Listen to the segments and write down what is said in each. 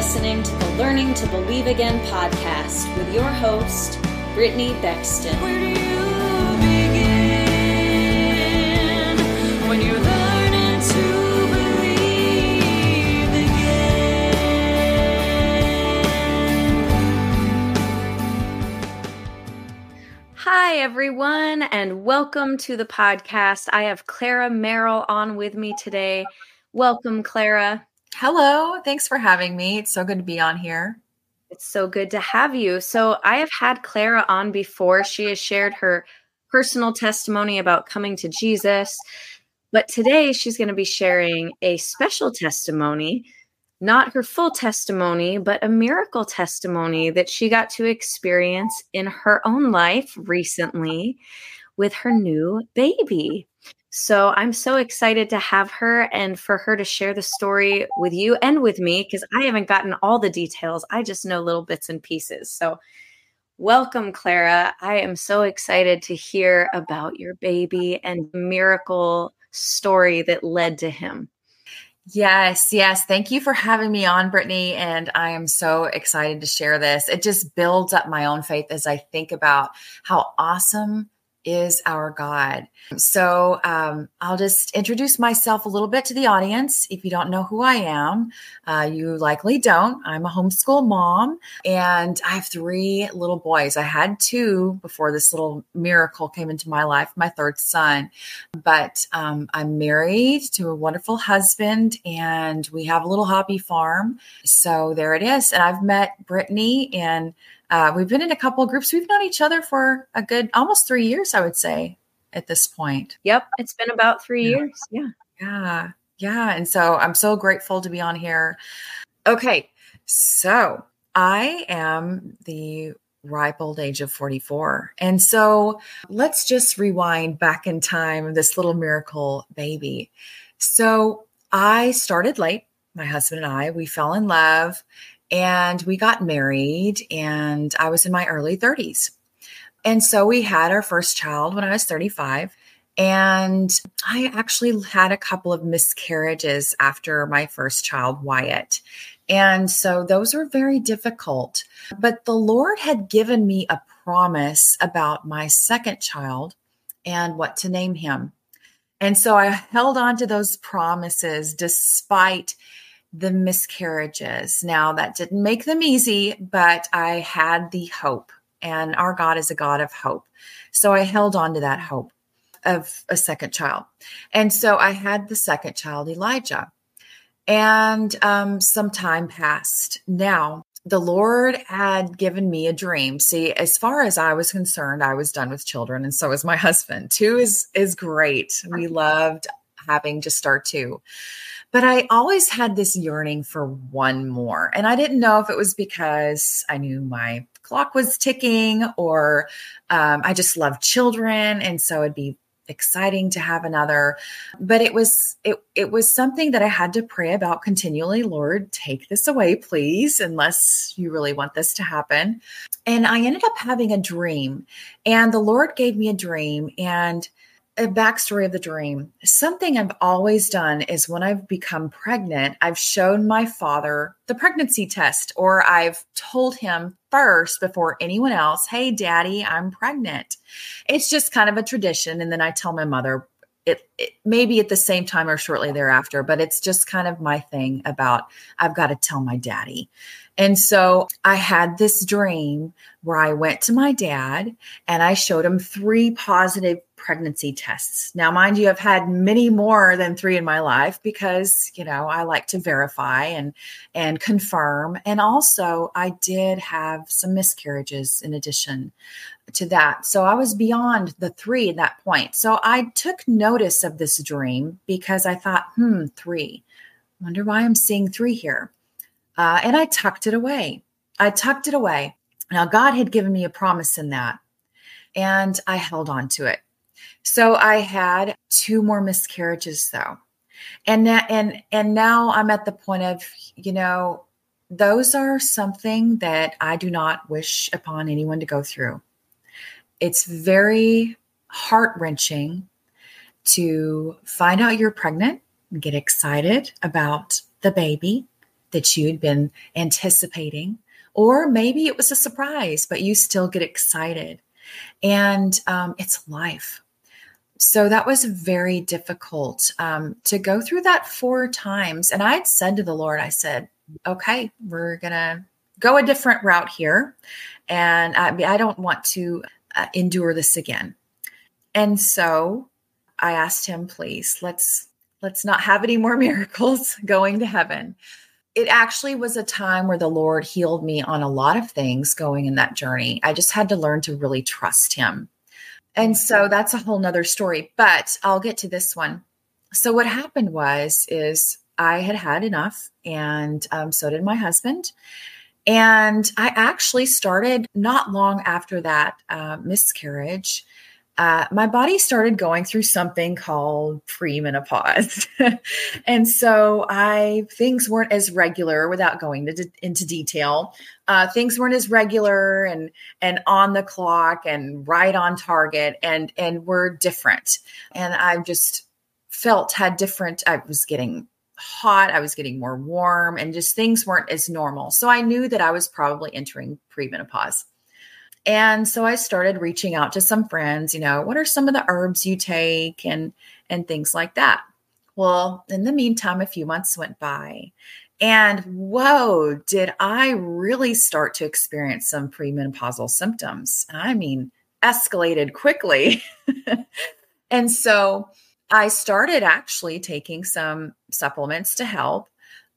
listening to the Learning to Believe Again podcast with your host, Brittany Bexton. Where do you begin when you're learning to believe again? Hi, everyone, and welcome to the podcast. I have Clara Merrell on with me today. Welcome, Clara. Hello. Thanks for having me. It's so good to be on here. It's so good to have you. So, I have had Clara on before. She has shared her personal testimony about coming to Jesus. But today, she's going to be sharing a special testimony, not her full testimony, but a miracle testimony that she got to experience in her own life recently with her new baby. So I'm so excited to have her and for her to share the story with you and with me because I haven't gotten all the details. I just know little bits and pieces. So welcome, Clara. I am so excited to hear about your baby and the miracle story that led to him. Yes, yes. Thank you for having me on, Brittany. And I am so excited to share this. It just builds up my own faith as I think about how awesome is our God. So um, I'll just introduce myself a little bit to the audience. If you don't know who I am, uh, you likely don't. I'm a homeschool mom and I have three little boys. I had two before this little miracle came into my life, my third son. But um, I'm married to a wonderful husband and we have a little hobby farm. So there it is. And I've met Brittany and uh, we've been in a couple of groups. We've known each other for a good almost three years, I would say, at this point. Yep, it's been about three Yeah. years. Yeah. Yeah. Yeah. And so I'm so grateful to be on here. Okay. So I am the ripe old age of 44. And so let's just rewind back in time, this little miracle baby. So I started late. My husband and I, we fell in love and we got married, and I was in my early 30s. And so we had our first child when I was 35. And I actually had a couple of miscarriages after my first child, Wyatt. And so those were very difficult. But the Lord had given me a promise about my second child and what to name him. And so I held on to those promises despite the miscarriages. Now, that didn't make them easy, but I had the hope, and our God is a God of hope. So I held on to that hope of a second child. And so I had the second child, Elijah. And um, some time passed. Now, the Lord had given me a dream. See, as far as I was concerned, I was done with children, and so was my husband. Two is is great. We loved having just start two. But I always had this yearning for one more. And I didn't know if it was because I knew my clock was ticking or um, I just love children. And so it'd be exciting to have another but it was it it was something that i had to pray about continually lord take this away please unless you really want this to happen and i ended up having a dream and the lord gave me a dream and a backstory of the dream. Something I've always done is when I've become pregnant, I've shown my father the pregnancy test, or I've told him first before anyone else, Hey, daddy, I'm pregnant. It's just kind of a tradition. And then I tell my mother, it, it maybe at the same time or shortly thereafter, but it's just kind of my thing about I've got to tell my daddy. And so I had this dream where I went to my dad and I showed him three positive pregnancy tests. Now, mind you, I've had many more than three in my life because, you know, I like to verify and and confirm. And also I did have some miscarriages in addition to that. So I was beyond the three at that point. So I took notice of this dream because I thought, hmm, three. Wonder why I'm seeing three here. Uh, and I tucked it away. I tucked it away. Now, God had given me a promise in that, and I held on to it. So I had two more miscarriages, though, and that, and and now I'm at the point of, you know, those are something that I do not wish upon anyone to go through. It's very heart wrenching to find out you're pregnant and get excited about the baby that you'd been anticipating, or maybe it was a surprise, but you still get excited. And um, it's life. So that was very difficult um, to go through that four times. And I had said to the Lord, I said, okay, we're going to go a different route here. And I, I don't want to uh, endure this again. And so I asked him, please, let's let's not have any more miracles going to heaven. It actually was a time where the Lord healed me on a lot of things going in that journey. I just had to learn to really trust him. And so that's a whole nother story, but I'll get to this one. So what happened was, is I had had enough and um, so did my husband. And I actually started not long after that uh, miscarriage uh, my body started going through something called premenopause. and so I things weren't as regular without going to, into detail. Uh, things weren't as regular and and on the clock and right on target and and were different. And I just felt had different. I was getting hot. I was getting more warm, and just things weren't as normal. So I knew that I was probably entering premenopause. And so I started reaching out to some friends, you know, what are some of the herbs you take and and things like that. Well, in the meantime, a few months went by. And whoa, did I really start to experience some premenopausal symptoms? I mean, escalated quickly. and so I started actually taking some supplements to help.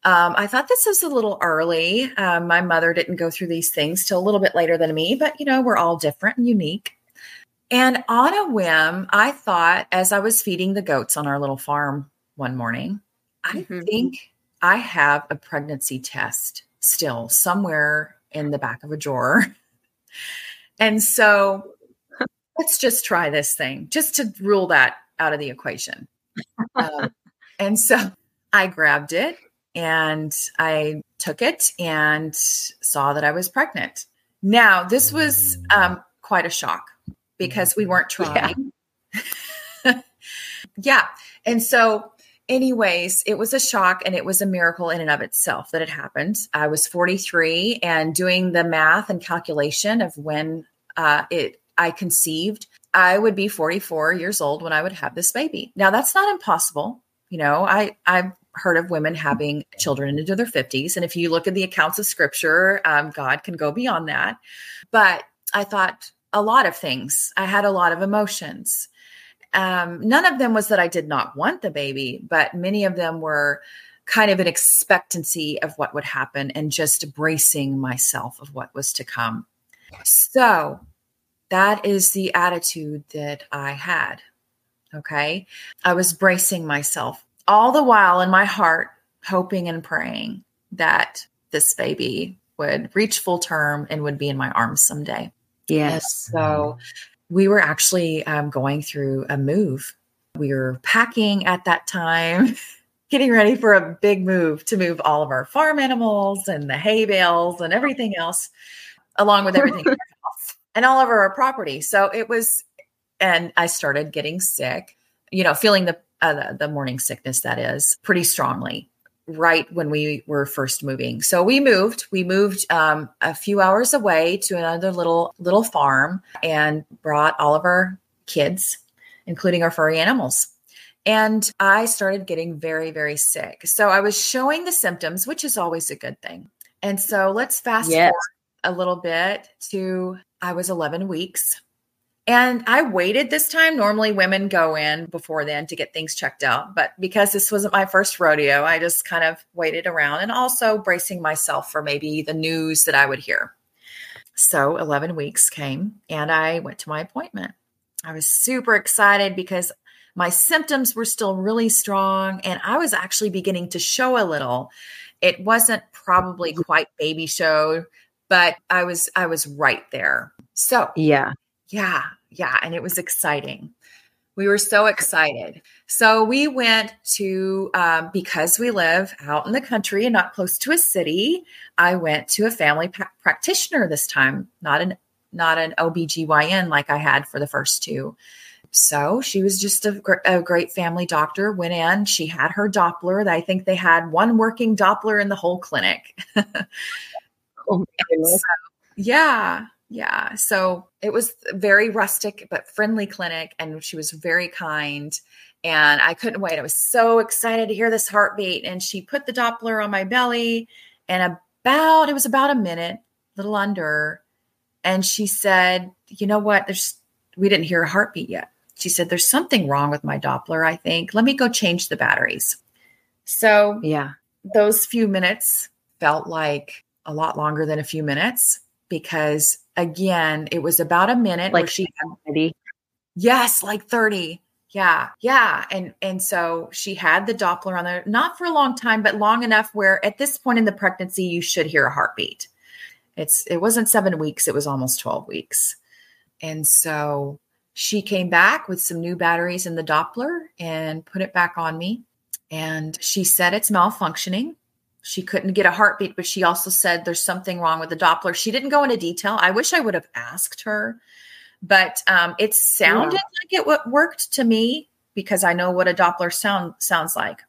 Um, I thought this was a little early. Um, my mother didn't go through these things till a little bit later than me, but you know, we're all different and unique. And on a whim, I thought as I was feeding the goats on our little farm one morning, I mm-hmm. think I have a pregnancy test still somewhere in the back of a drawer. and so let's just try this thing just to rule that out of the equation. um, and so I grabbed it and I took it and saw that I was pregnant. Now, this was um, quite a shock because we weren't trying. Yeah. yeah. And so, anyways, it was a shock and it was a miracle in and of itself that it happened. I was 43 and doing the math and calculation of when uh, it I conceived, I would be 44 years old when I would have this baby. Now, that's not impossible. You know, I I heard of women having children into their 50s. And if you look at the accounts of scripture, um, God can go beyond that. But I thought a lot of things. I had a lot of emotions. Um, none of them was that I did not want the baby, but many of them were kind of an expectancy of what would happen and just bracing myself of what was to come. So that is the attitude that I had. Okay. I was bracing myself all the while in my heart, hoping and praying that this baby would reach full term and would be in my arms someday. Yes. And so we were actually um, going through a move. We were packing at that time, getting ready for a big move to move all of our farm animals and the hay bales and everything else, along with everything else, and all over our property. So it was, and I started getting sick, you know, feeling the uh, the, the morning sickness that is pretty strongly right when we were first moving. So we moved. We moved um, a few hours away to another little little farm and brought all of our kids, including our furry animals. And I started getting very, very sick. So I was showing the symptoms, which is always a good thing. And so let's fast yes. forward a little bit to I was 11 weeks and I waited this time. Normally, women go in before then to get things checked out. But because this wasn't my first rodeo, I just kind of waited around and also bracing myself for maybe the news that I would hear. So 11 weeks came and I went to my appointment. I was super excited because my symptoms were still really strong and I was actually beginning to show a little. It wasn't probably quite baby show, but I was I was right there. So, yeah. Yeah, yeah. And it was exciting. We were so excited. So we went to, um, because we live out in the country and not close to a city, I went to a family pa- practitioner this time, not an not an OBGYN like I had for the first two. so she was just a, gr- a great family doctor. Went in, she had her Doppler. I think they had one working Doppler in the whole clinic. Oh goodness. Yeah. Yeah. So it was very rustic but friendly clinic and she was very kind and I couldn't wait. I was so excited to hear this heartbeat and she put the Doppler on my belly and about it was about a minute, a little under and she said, "You know what? There's we didn't hear a heartbeat yet." She said, "There's something wrong with my Doppler, I think. Let me go change the batteries." So, Yeah. those few minutes felt like a lot longer than a few minutes because again it was about a minute Like she had, Ready? yes like 30 yeah yeah. And and so she had the doppler on there not for a long time but long enough where at this point in the pregnancy you should hear a heartbeat. It's it wasn't seven weeks it was almost 12 weeks. And so she came back with some new batteries in the doppler and put it back on me. And she said it's malfunctioning she couldn't get a heartbeat, but she also said there's something wrong with the Doppler. She didn't go into detail. I wish I would have asked her, but um, it sounded like it worked to me because I know what a Doppler sound sounds like.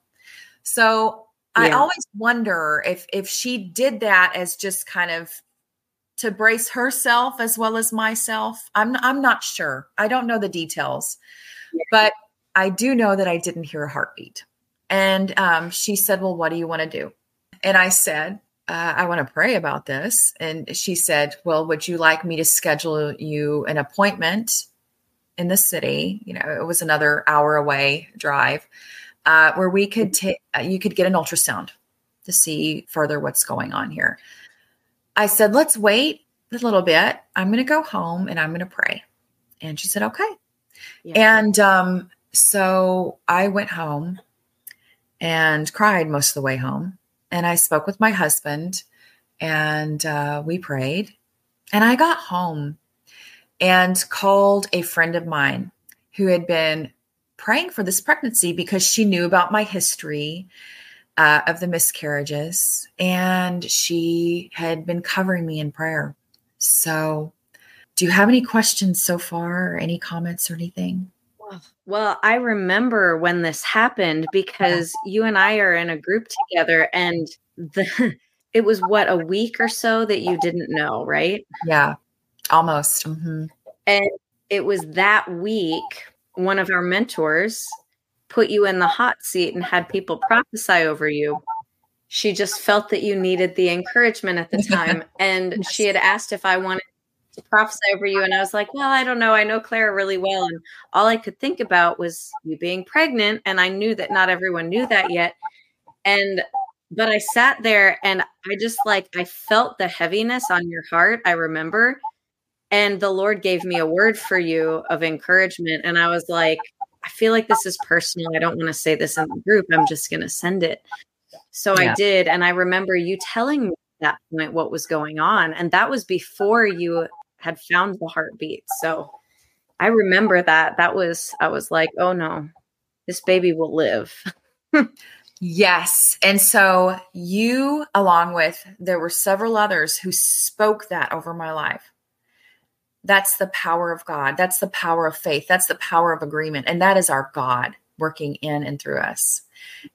So I always wonder if if she did that as just kind of to brace herself as well as myself. I'm I'm not sure. I don't know the details, but I do know that I didn't hear a heartbeat. And um, she said, "Well, what do you want to do?" And I said, uh, "I want to pray about this." And she said, "Well, would you like me to schedule you an appointment in the city? You know, it was another hour away drive, uh, where we could take uh, you could get an ultrasound to see further what's going on here." I said, "Let's wait a little bit. I'm going to go home and I'm going to pray." And she said, "Okay." Yeah. And um, so I went home and cried most of the way home. And I spoke with my husband and uh, we prayed. And I got home and called a friend of mine who had been praying for this pregnancy because she knew about my history uh, of the miscarriages and she had been covering me in prayer. So, do you have any questions so far or any comments or anything? Well, I remember when this happened because you and I are in a group together and the it was what a week or so that you didn't know, right? Yeah, almost. hmm And it was that week one of our mentors put you in the hot seat and had people prophesy over you. She just felt that you needed the encouragement at the time and she had asked if I wanted to prophesy over you and I was like, "Well, I don't know. I know Clara really well and all I could think about was you being pregnant and I knew that not everyone knew that yet." And but I sat there and I just like I felt the heaviness on your heart. I remember and the Lord gave me a word for you of encouragement and I was like, I feel like this is personal. I don't want to say this in the group. I'm just going to send it. So Yeah. I did and I remember you telling me at that point what was going on and that was before you had found the heartbeat. So I remember that. That was I was like, "Oh no. This baby will live." Yes. And so you, along with, there were several others who spoke that over my life. That's the power of God. That's the power of faith. That's the power of agreement. And that is our God working in and through us.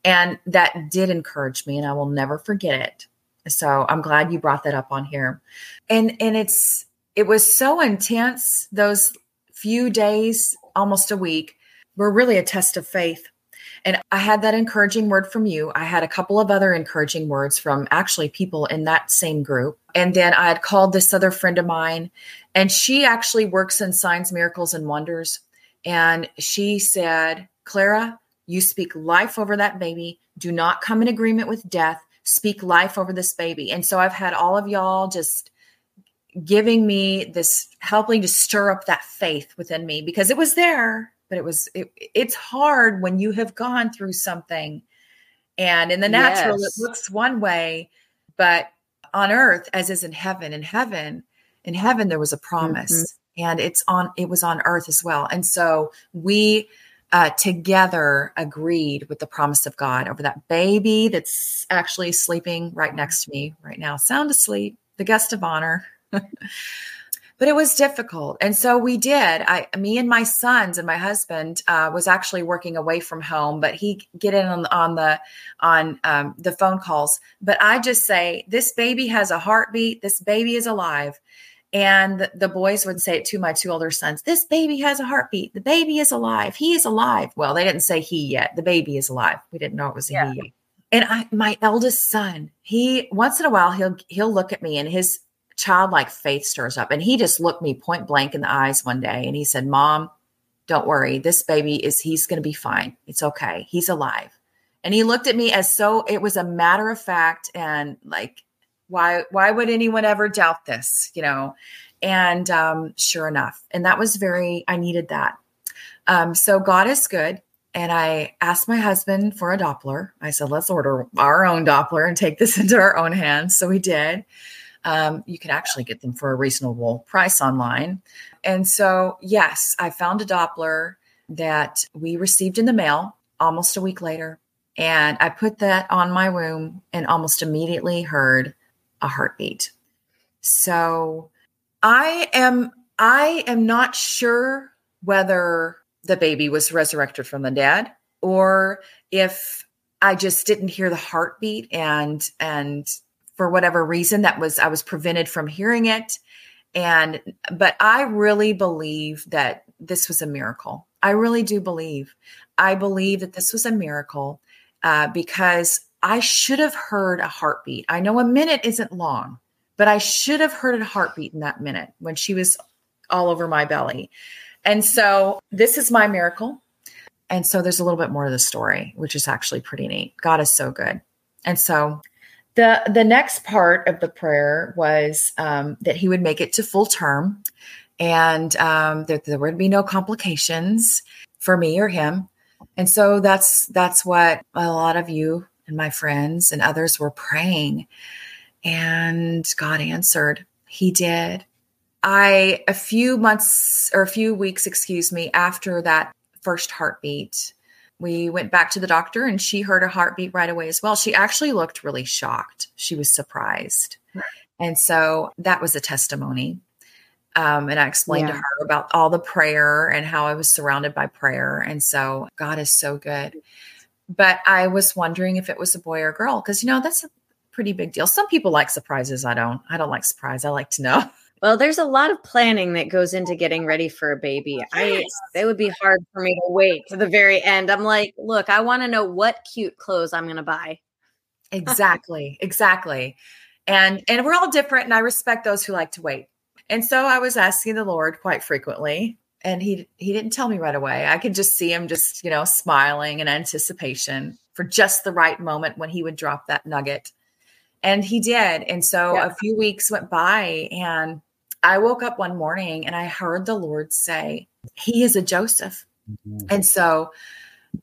And that did encourage me, and I will never forget it. So I'm glad you brought that up on here. And and it's it was so intense, those few days, almost a week, were really a test of faith. And I had that encouraging word from you. I had a couple of other encouraging words from actually people in that same group. And then I had called this other friend of mine, and she actually works in signs, miracles, and wonders. And she said, Clara, you speak life over that baby. Do not come in agreement with death. Speak life over this baby. And so I've had all of y'all just giving me this, helping to stir up that faith within me because it was there, but it was, it, it's hard when you have gone through something. And in the natural, Yes. it looks one way, but on earth, as is in heaven, in heaven, in heaven, there was a promise and it's on, it was on earth as well. And so we, uh, together agreed with the promise of God over that baby that's actually sleeping right next to me right now, sound asleep, the guest of honor. But it was difficult. And so we did. I me and my sons and my husband uh, was actually working away from home but he get in on, on the on um, the phone calls. But i just say this baby has a heartbeat. This baby is alive. And the, the boys would say it to my two older sons this baby has a heartbeat. The baby is alive. He is alive. Well they didn't say he yet. The baby is alive. We didn't know it was Yeah. he and I, my eldest son, he once in a while he'll he'll look at me and his childlike faith stirs up, and he just looked me point blank in the eyes one day, and he said, "Mom, don't worry, this baby is he's going to be fine. It's okay. He's alive." And he looked at me as so it was a matter of fact, and like, why why would anyone ever doubt this, you know? And um, sure enough, and that was very I needed that. Um, so God is good. And I asked my husband for a Doppler. I said, let's order our own Doppler and take this into our own hands. So we did. Um, you can actually get them for a reasonable price online. And so, yes, I found a Doppler that we received in the mail almost a week later. And I put that on my womb and almost immediately heard a heartbeat. So I am I am not sure whether the baby was resurrected from the dead or if I just didn't hear the heartbeat and and for whatever reason that was I was prevented from hearing it and but I really believe that this was a miracle. I really do believe. I believe that this was a miracle uh, because I should have heard a heartbeat. I know a minute isn't long, but I should have heard a heartbeat in that minute when she was all over my belly. And so this is my miracle. And so there's a little bit more to the story, which is actually pretty neat. God is so good. And so the the next part of the prayer was um, that he would make it to full term, and um, that there would be no complications for me or him. And so that's that's what a lot of you and my friends and others were praying, and God answered. He did. I a few months or a few weeks, excuse me, after that first heartbeat, we went back to the doctor and she heard a heartbeat right away as well. She actually looked really shocked. She was surprised. And so that was a testimony. Um, and I explained to her about all the prayer and how I was surrounded by prayer. And so God is so good. But I was wondering if it was a boy or girl because, you know, that's a pretty big deal. Some people like surprises. I don't. I don't like surprise. I like to know. Well, there's a lot of planning that goes into getting ready for a baby. I it would be hard for me to wait to the very end. I'm like, look, I want to know what cute clothes I'm going to buy. exactly exactly and and we're all different and i respect those who like to wait and so i was asking the lord quite frequently and he he didn't tell me right away i could just see him just you know smiling in anticipation for just the right moment when he would drop that nugget and he did and so Yeah. a few weeks went by and i woke up one morning and i heard the lord say he is a joseph and so,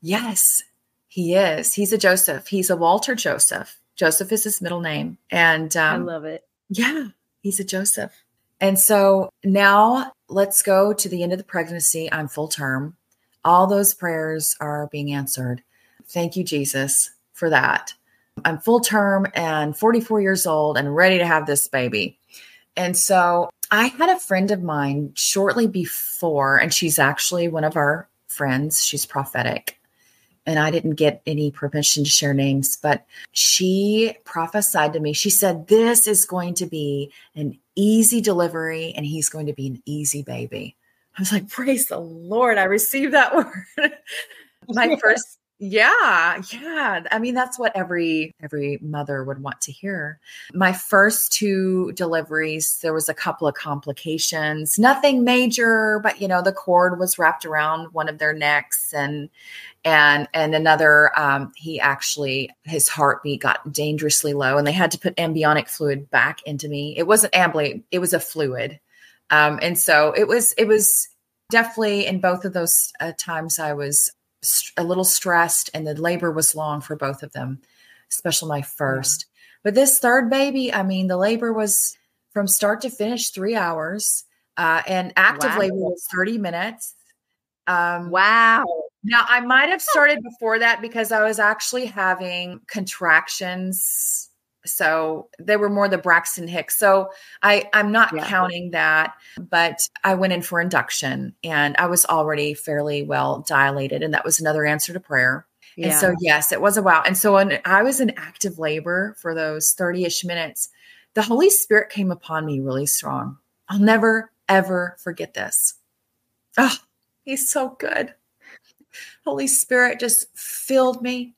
yes, he is. He's a Joseph. He's a Walter Joseph. Joseph is his middle name. And I um, love it. yeah, he's a Joseph. And so now let's go to the end of the pregnancy. I'm full term. All those prayers are being answered. Thank you, Jesus, for that. I'm full term and 44 years old and ready to have this baby. And so I had a friend of mine shortly before, and she's actually one of our friends. She's prophetic. And I didn't get any permission to share names, but she prophesied to me. She said, This is going to be an easy delivery, and he's going to be an easy baby. I was like, Praise the Lord. I received that word. My first yeah yeah. I mean that's what every every mother would want to hear. My first two deliveries there was a couple of complications. Nothing major but you know the cord was wrapped around one of their necks and and and another um, he actually his heartbeat got dangerously low and they had to put ambionic fluid back into me. It wasn't ambly it was a fluid. Um, and so it was it was definitely in both of those uh, times i was a little stressed and the labor was long for both of them especially my first but this third baby i mean the labor was from start to finish three hours uh, and active Wow. labor was 30 minutes um, Wow. now, I might have started before that because I was actually having contractions So they were more the Braxton Hicks. So I, I'm not Yeah. counting that, but I went in for induction and I was already fairly well dilated. And that was another answer to prayer. And so, yes, it was a wow. And so, when I was in active labor for those 30 ish minutes, the Holy Spirit came upon me really strong. I'll never, ever forget this. Oh, he's so good. Holy Spirit just filled me.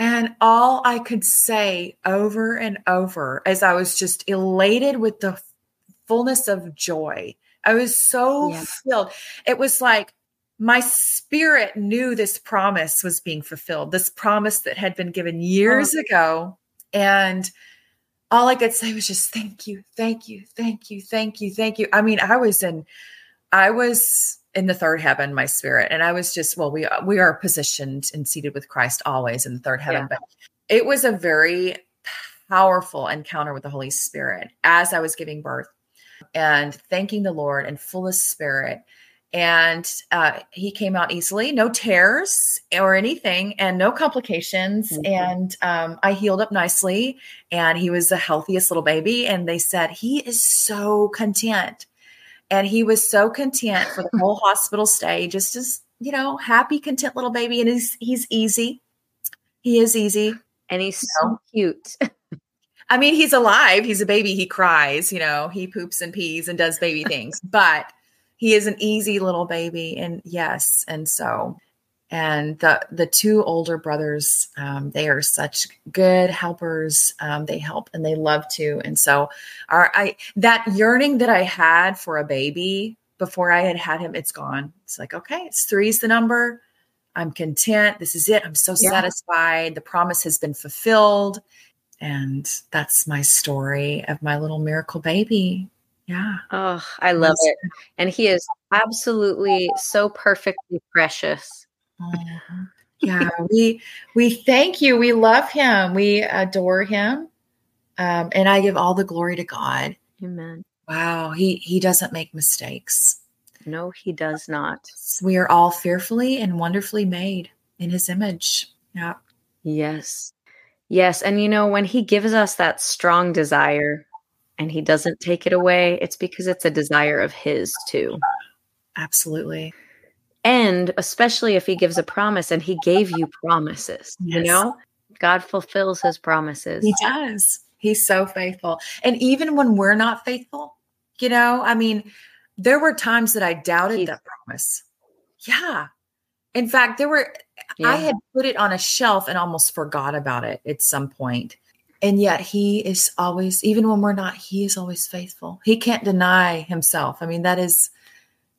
And all I could say over and over as I was just elated with the fullness of joy. I was so Yeah. filled. It was like my spirit knew this promise was being fulfilled, this promise that had been given years ago. And all I could say was just thank you, thank you, thank you, thank you, thank you. I mean, I was in, I was in the third heaven, my spirit, and I was just well, we we are positioned and seated with Christ always in the third heaven, Yeah. but it was a very powerful encounter with the Holy Spirit as I was giving birth and thanking the Lord and full of spirit. And uh, he came out easily, no tears or anything, and no complications. Mhm. And um, I healed up nicely, and he was the healthiest little baby. And they said he is so content, and he was so content for the whole hospital stay, just as you know, happy, content little baby. And he's he's easy. He is easy. and he's so cute. I mean, he's alive. He's a baby. He cries, you know, he poops and pees and does baby things, but he is an easy little baby. And yes. And so, and the, the two older brothers, um, they are such good helpers. Um, they help and they love to. And so our, I, that yearning that I had for a baby before I had had him, it's gone. It's like, okay, it's three's the number. I'm content. This is it. I'm so Yeah. satisfied. The promise has been fulfilled. And that's my story of my little miracle baby. Yeah. Oh, I love it. And he is absolutely so perfectly precious. Mhm. Yeah. we we thank you. We love him. We adore him. Um, and I give all the glory to God. Amen. Wow. He he doesn't make mistakes. No, he does not. We are all fearfully and wonderfully made in his image. Yeah. Yes. Yes. And you know, when he gives us that strong desire and he doesn't take it away, it's because it's a desire of his too. Absolutely. And especially if he gives a promise and he gave you promises, you know, God fulfills his promises. He does. He's so faithful. And even when we're not faithful, you know, I mean, there were times that I doubted that promise. Yeah. In fact, there were, I had put it on a shelf and almost forgot about it at some point. And yet he is always, even when we're not, he is always faithful. He can't deny himself. I mean, that is,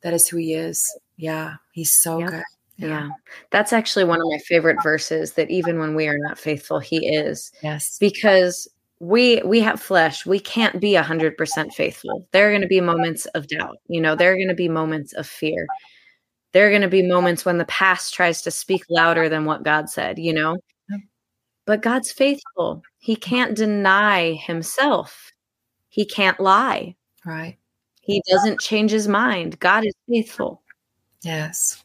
that is who he is. Yeah. He's so Yep. good. Yeah. That's actually one of my favorite verses that even when we are not faithful, he is. Yes. because we we have flesh we can't be 100% faithful there are going to be moments of doubt you know there are going to be moments of fear there are going to be moments when the past tries to speak louder than what god said you know but god's faithful he can't deny himself he can't lie Right. He doesn't change his mind god is faithful Yes.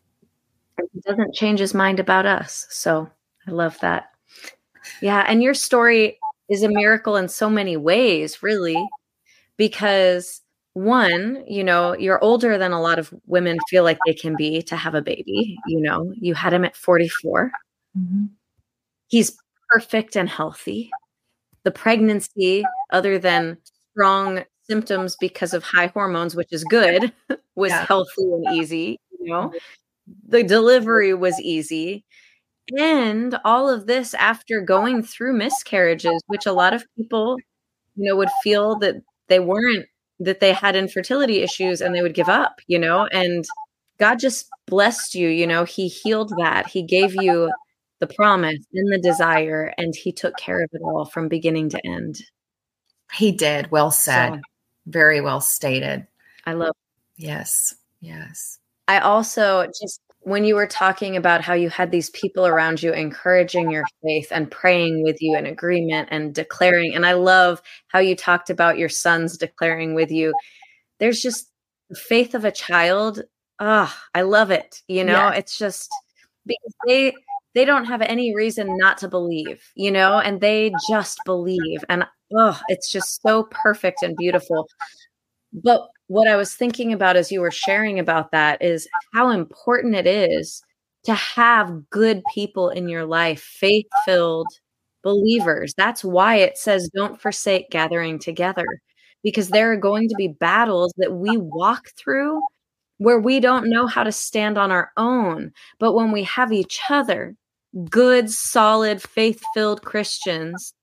and he doesn't change his mind about us. So I love that. Yeah. And your story is a miracle in so many ways, really, because one, you know, you're older than a lot of women feel like they can be to have a baby. You know, you had him at 44. Mhm. He's perfect and healthy. The pregnancy, other than strong symptoms because of high hormones, which is good, was Yeah. healthy and easy. You know, the delivery was easy. And all of this after going through miscarriages, which a lot of people, you know, would feel that they weren't, that they had infertility issues and they would give up, you know, and God just blessed you, you know, He healed that. He gave you the promise and the desire, and He took care of it all from beginning to end. He did. Well said. So Very well stated. I love Yes. Yes. I also just when you were talking about how you had these people around you encouraging your faith and praying with you in agreement and declaring, and I love how you talked about your sons declaring with you. There's just the faith of a child. Ah, I love it. You know, Yeah. it's just because they they don't have any reason not to believe, you know, and they just believe. And oh, it's just so perfect and beautiful. But what I was thinking about as you were sharing about that is how important it is to have good people in your life, faith filled believers. That's why it says, don't forsake gathering together, because there are going to be battles that we walk through where we don't know how to stand on our own. But when we have each other, good, solid, faith filled Christians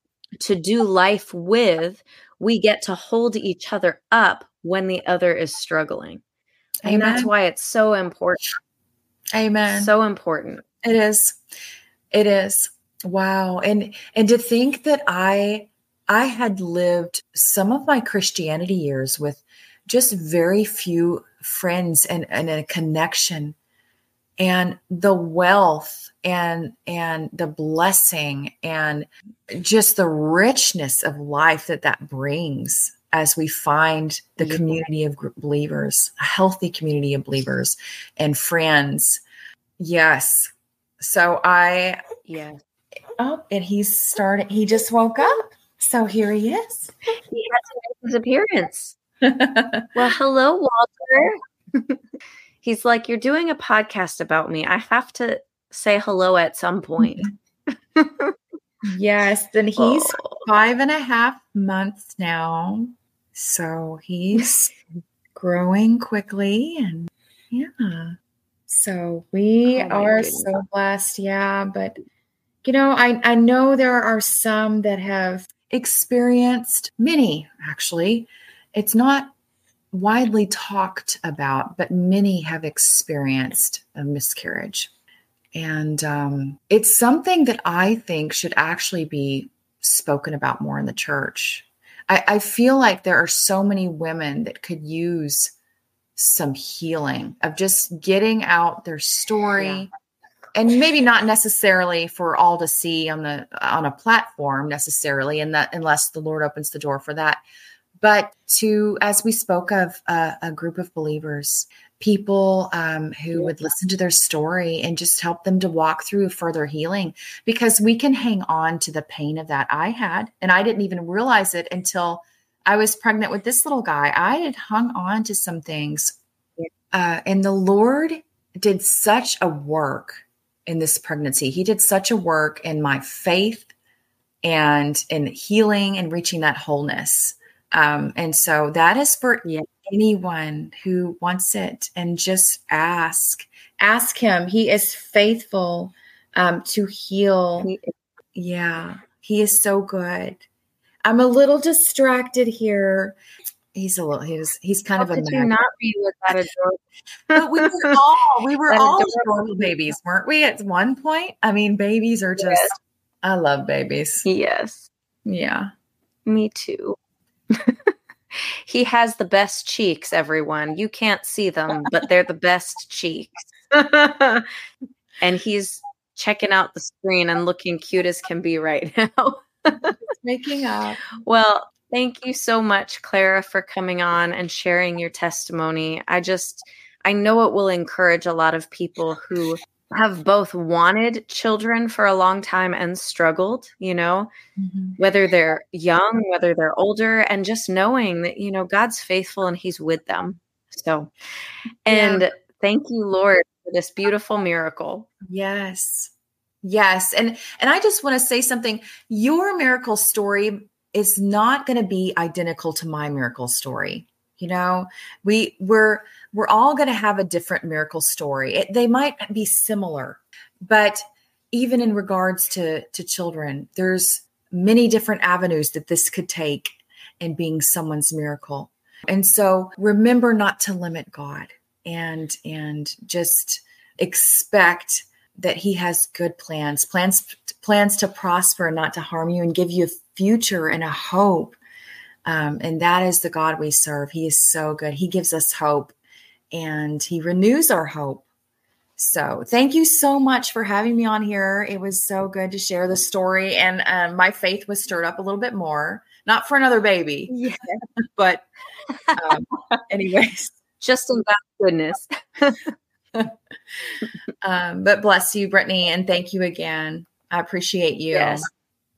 to do life with, we get to hold each other up when the other is struggling. And that's why it's so important. Amen. So important. It is. It is. Wow. And and to think that I I had lived some of my Christianity years with just very few friends and, and a connection and the wealth and and the blessing and just the richness of life that that brings as we find the Yeah. community of believers a healthy community of believers and friends yes so i Yeah. oh and he's starting he just woke up so here he is He make his appearance. Well, hello, Walter. He's like, You're doing a podcast about me. I have to say hello at some point. Mm-hmm. yes then he's oh. five and a half months now. So he's growing quickly and yeah. So we Oh are goodness. so blessed. Yeah. But you know, I, I know there are some that have experienced many actually. It's not widely talked about, but many have experienced a miscarriage. And um, it's something that I think should actually be spoken about more in the church. I, I feel like there are so many women that could use some healing of just getting out their story Yeah. and maybe not necessarily for all to see on the on a platform necessarily and that unless the lord opens the door for that but to as we spoke of uh, a group of believers people um, who would listen to their story and just help them to walk through further healing because we can hang on to the pain of that I had. And I didn't even realize it until I was pregnant with this little guy. I had hung on to some things. Uh, and the Lord did such a work in this pregnancy. He did such a work in my faith and in healing and reaching that wholeness. Um, and so that is for Yeah. anyone who wants it and just ask. Ask him. He is faithful um, to heal. He- Yeah, he is so good. I'm a little distracted here. He's a little. He was. He's kind How of a. could you not be with that adorable? But we were all. We were That all adorable babies, weren't we? At one point. I mean, babies are just. Yes. I love babies. Yes, Yeah. me too. He has the best cheeks, everyone. You can't see them, but they're the best cheeks. and he's checking out the screen and looking cute as can be right now. Making up. Well, thank you so much, Clara, for coming on and sharing your testimony. I just, I know it will encourage a lot of people who have both wanted children for a long time and struggled, you know, mm-hmm. whether they're young, whether they're older, and just knowing that, you know, God's faithful and He's with them. So, and thank you, Lord, for this beautiful miracle. Yes. Yes. And and I just want to say something. Your miracle story is not going to be identical to my miracle story. You know, we we're we're all going to have a different miracle story. It, they might be similar, but even in regards to to children, there's many different avenues that this could take in being someone's miracle. And so remember not to limit God and and just expect that he has good plans plans plans to prosper and not to harm you and give you a future and a hope um, and that is the god we serve he is so good he gives us hope and he renews our hope so thank you so much for having me on here it was so good to share the story and um, my faith was stirred up a little bit more not for another baby Yeah. but um, anyways Just in God's goodness. um, but bless you, Brittany, and thank you again. I appreciate you. Yes.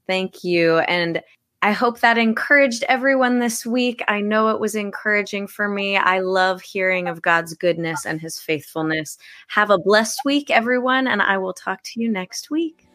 Thank you. And I hope that encouraged everyone this week. I know it was encouraging for me. I love hearing of God's goodness and his faithfulness. Have a blessed week, everyone, and I will talk to you next week.